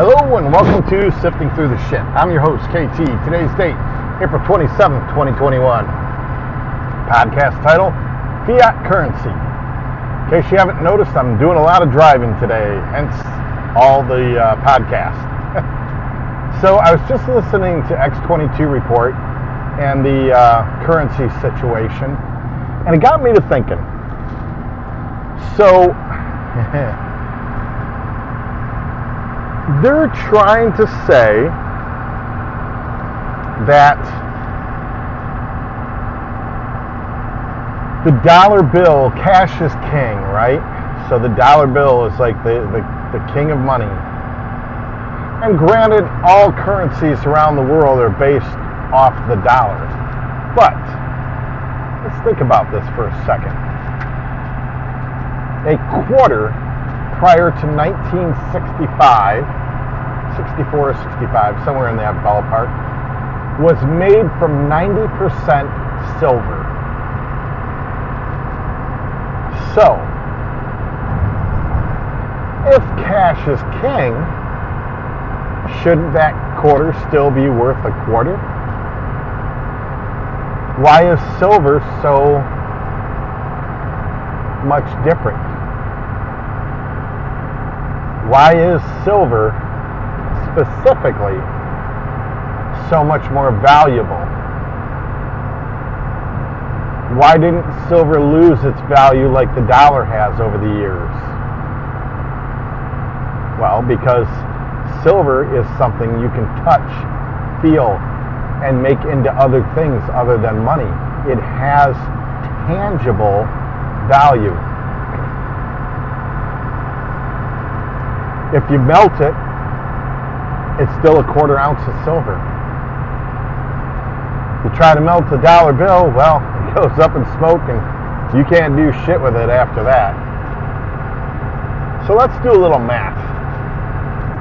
Hello and welcome to Sifting Through the Shit. I'm your host, KT. Today's date, April 27th, 2021. Podcast title, Fiat Currency. In case you haven't noticed, I'm doing a lot of driving today, hence all the uh, podcast. so I was just listening to X22 report and the uh, currency situation, and it got me to thinking. So, they're trying to say that the dollar bill, cash is king, right? So the dollar bill is like the, the, the king of money. And granted, all currencies around the world are based off the dollar. But let's think about this for a second. A quarter prior to 1965, 64 or 65, somewhere in that ballpark, was made from 90% silver. So, if cash is king, shouldn't that quarter still be worth a quarter? Why is silver so much different? Why is silver specifically so much more valuable? Why didn't silver lose its value like the dollar has over the years? Well, because silver is something you can touch, feel, and make into other things other than money. It has tangible value. If you melt it, it's still a quarter ounce of silver. You try to melt a dollar bill, well, it goes up in smoke and you can't do shit with it after that. So let's do a little math.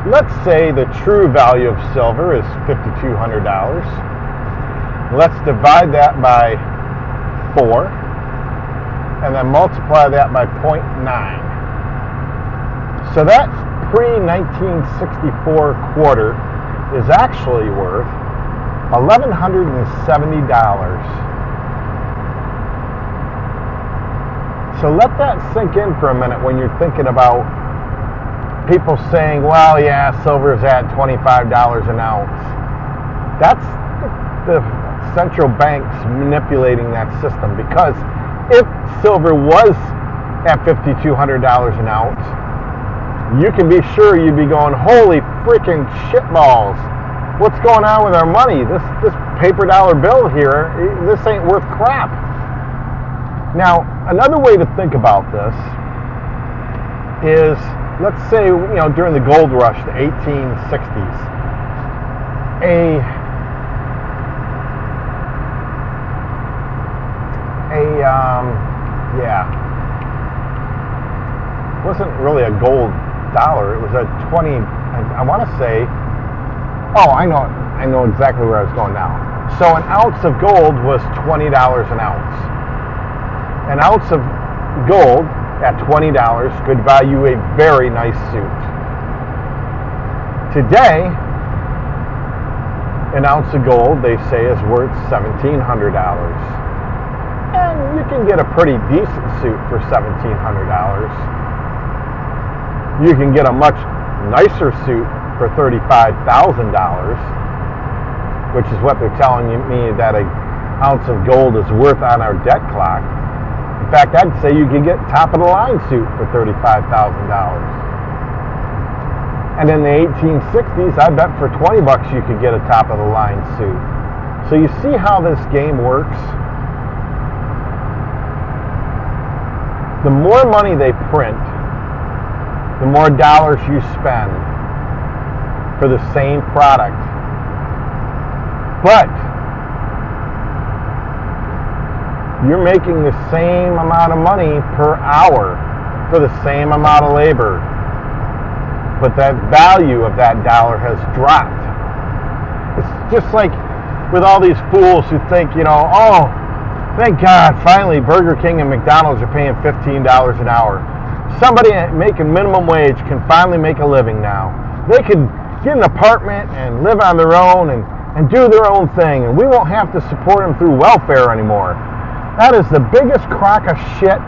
Let's say the true value of silver is $5,200. Let's divide that by 4 and then multiply that by 0.9. So that pre-1964 quarter is actually worth $1,170. So let that sink in for a minute when you're thinking about people saying, well, yeah, silver's at $25 an ounce. That's the central banks manipulating that system because if silver was at $5,200 an ounce, you can be sure you'd be going, holy freaking shitballs. What's going on with our money? This, this paper dollar bill here, this ain't worth crap. Now, another way to think about this is, let's say, you know, during the gold rush, the 1860s, a a um, yeah, wasn't really a gold dollar. It was a 20. I, I want to say. Oh, I know. I know exactly where I was going now. So an ounce of gold was twenty dollars an ounce. An ounce of gold at twenty dollars could value a very nice suit. Today, an ounce of gold they say is worth seventeen hundred dollars and you can get a pretty decent suit for $1,700. You can get a much nicer suit for $35,000, which is what they're telling me that an ounce of gold is worth on our debt clock. In fact, I'd say you could get top of the line suit for $35,000. And in the 1860s, I bet for 20 bucks you could get a top of the line suit. So you see how this game works? the more money they print, the more dollars you spend for the same product. But you're making the same amount of money per hour for the same amount of labor. But that value of that dollar has dropped. It's just like with all these fools who think, you know, oh, Thank God, finally, Burger King and McDonald's are paying $15 an hour. Somebody making minimum wage can finally make a living now. They could get an apartment and live on their own and, and do their own thing, and we won't have to support them through welfare anymore. That is the biggest crock of shit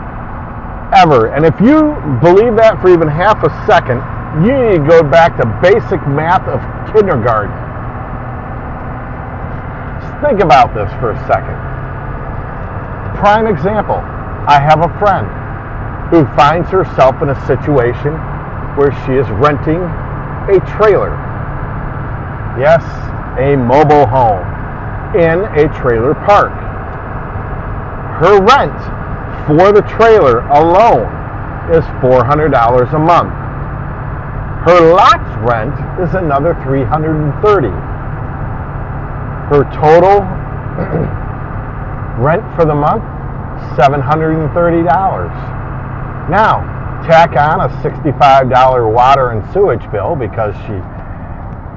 ever. And if you believe that for even half a second, you need to go back to basic math of kindergarten. Just think about this for a second. Prime example I have a friend who finds herself in a situation where she is renting a trailer. Yes, a mobile home in a trailer park. Her rent for the trailer alone is $400 a month. Her lot's rent is another 330. Her total rent for the month $730. Now, tack on a $65 water and sewage bill because she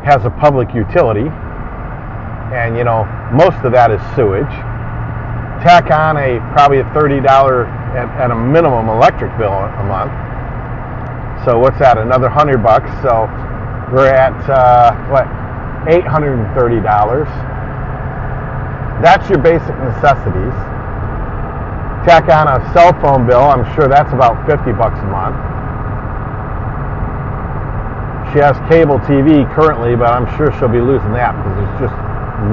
has a public utility and you know most of that is sewage. Tack on a probably a $30 at, at a minimum electric bill a month. So what's that? Another 100 bucks. So we're at uh, what? $830 that's your basic necessities tack on a cell phone bill, I'm sure that's about 50 bucks a month. She has cable TV currently, but I'm sure she'll be losing that because there's just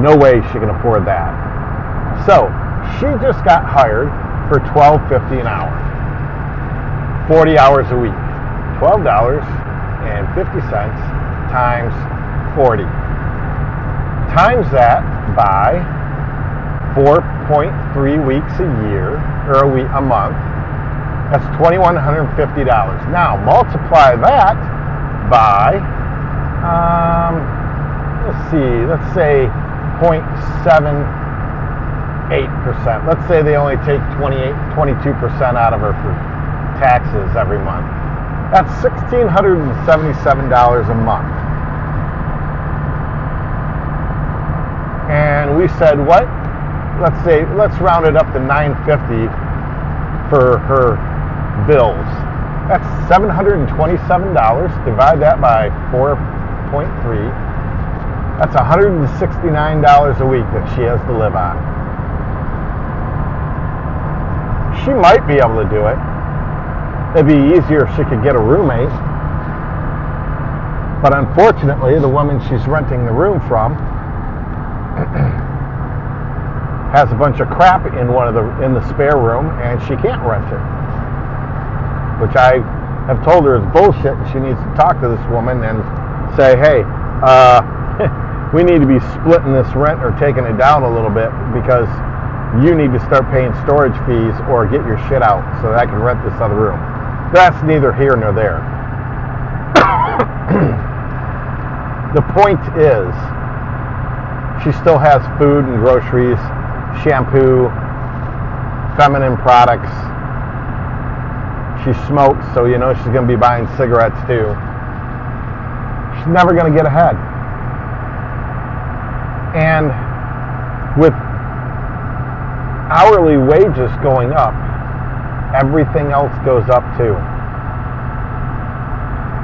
no way she can afford that. So she just got hired for $12.50 an hour, 40 hours a week, $12.50 times 40. Times that by 4.3 weeks a year or a week a month. That's $2,150. Now multiply that by, um, let's see, let's say 0.78%. Let's say they only take 28, 22% out of her for taxes every month. That's $1,677 a month. And we said, what? Let's say let's round it up to 950 for her bills. That's $727. Divide that by 4.3. That's $169 a week that she has to live on. She might be able to do it. It'd be easier if she could get a roommate. But unfortunately, the woman she's renting the room from has a bunch of crap in one of the in the spare room and she can't rent it. Which I have told her is bullshit and she needs to talk to this woman and say, hey, uh, we need to be splitting this rent or taking it down a little bit because you need to start paying storage fees or get your shit out so that I can rent this other room. That's neither here nor there. the point is, she still has food and groceries shampoo, feminine products. She smokes, so you know she's going to be buying cigarettes too. She's never going to get ahead. And with hourly wages going up, everything else goes up too.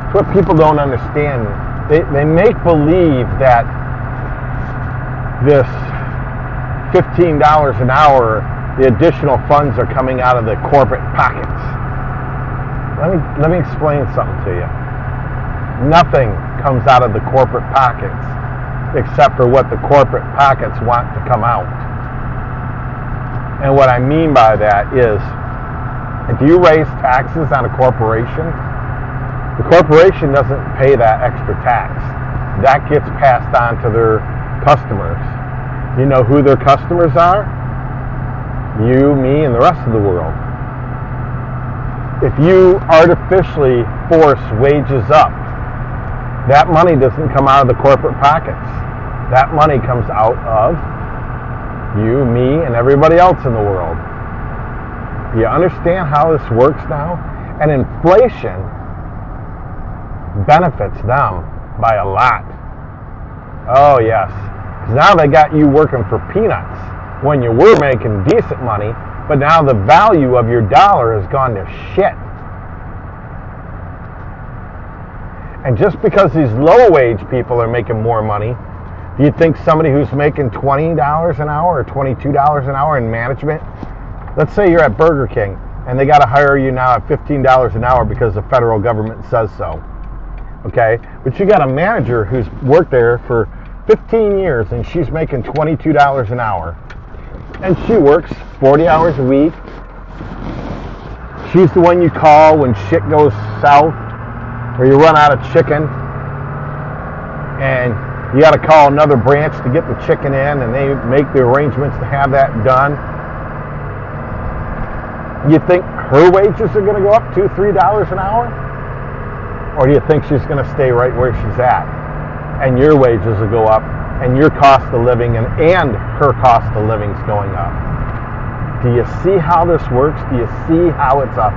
It's what people don't understand. They, they make believe that this $15 an hour, the additional funds are coming out of the corporate pockets. Let me, let me explain something to you. Nothing comes out of the corporate pockets except for what the corporate pockets want to come out. And what I mean by that is if you raise taxes on a corporation, the corporation doesn't pay that extra tax. That gets passed on to their customers. You know who their customers are? You, me, and the rest of the world. If you artificially force wages up, that money doesn't come out of the corporate pockets. That money comes out of you, me, and everybody else in the world. Do you understand how this works now? And inflation benefits them by a lot. Oh, yes. Now they got you working for peanuts when you were making decent money, but now the value of your dollar has gone to shit. And just because these low wage people are making more money, do you think somebody who's making $20 an hour or $22 an hour in management, let's say you're at Burger King and they got to hire you now at $15 an hour because the federal government says so. Okay? But you got a manager who's worked there for 15 years and she's making $22 an hour. And she works 40 hours a week. She's the one you call when shit goes south or you run out of chicken and you got to call another branch to get the chicken in and they make the arrangements to have that done. You think her wages are going to go up two, three dollars an hour? Or do you think she's going to stay right where she's at? And your wages will go up and your cost of living and, and her cost of living is going up. Do you see how this works? Do you see how it's a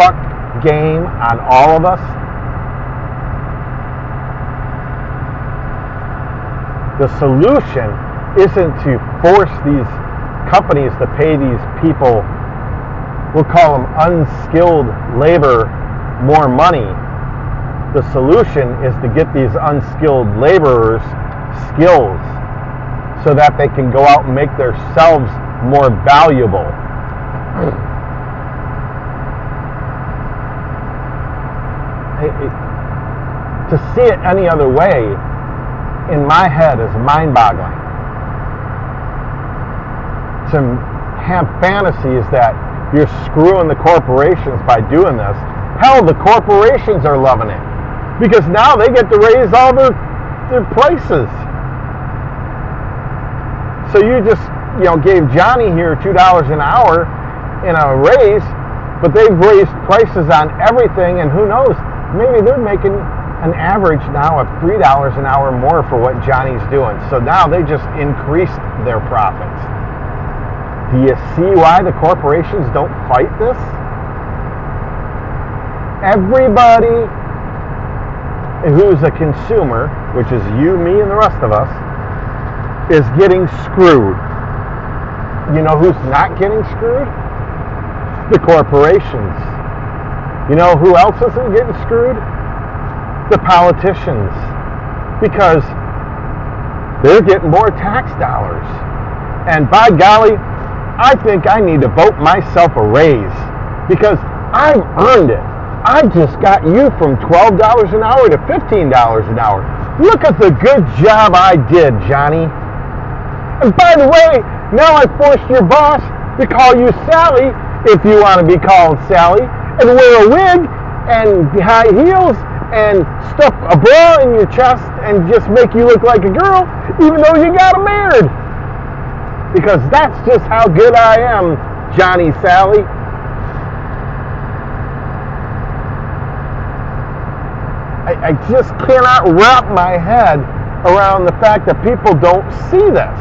fuck game on all of us? The solution isn't to force these companies to pay these people, we'll call them unskilled labor, more money. The solution is to get these unskilled laborers skills so that they can go out and make themselves more valuable. to see it any other way in my head is mind boggling. To have fantasies that you're screwing the corporations by doing this. Hell, the corporations are loving it because now they get to raise all their, their prices. So you just, you know, gave Johnny here $2 an hour in a raise, but they've raised prices on everything, and who knows, maybe they're making an average now of $3 an hour more for what Johnny's doing. So now they just increased their profits. Do you see why the corporations don't fight this? Everybody who's a consumer, which is you, me, and the rest of us, is getting screwed. You know who's not getting screwed? The corporations. You know who else isn't getting screwed? The politicians. Because they're getting more tax dollars. And by golly, I think I need to vote myself a raise because I've earned it. I just got you from $12 an hour to $15 an hour. Look at the good job I did, Johnny. And by the way, now I forced your boss to call you Sally if you want to be called Sally, and wear a wig and high heels and stuff a bra in your chest and just make you look like a girl, even though you got a married. Because that's just how good I am, Johnny Sally. I, I just cannot wrap my head around the fact that people don't see this.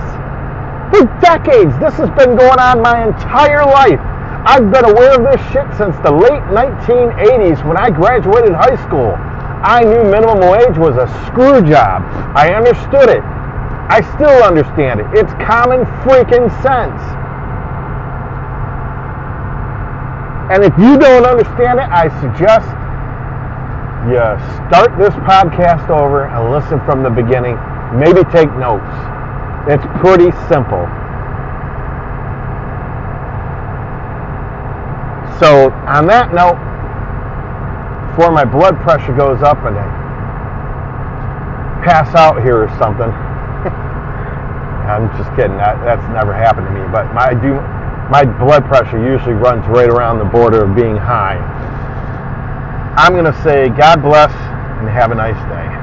For decades, this has been going on my entire life. I've been aware of this shit since the late 1980s when I graduated high school. I knew minimum wage was a screw job. I understood it. I still understand it. It's common freaking sense. And if you don't understand it, I suggest you start this podcast over and listen from the beginning. Maybe take notes. It's pretty simple. So, on that note, before my blood pressure goes up and I pass out here or something, I'm just kidding. That, that's never happened to me. But my do my blood pressure usually runs right around the border of being high. I'm going to say God bless and have a nice day.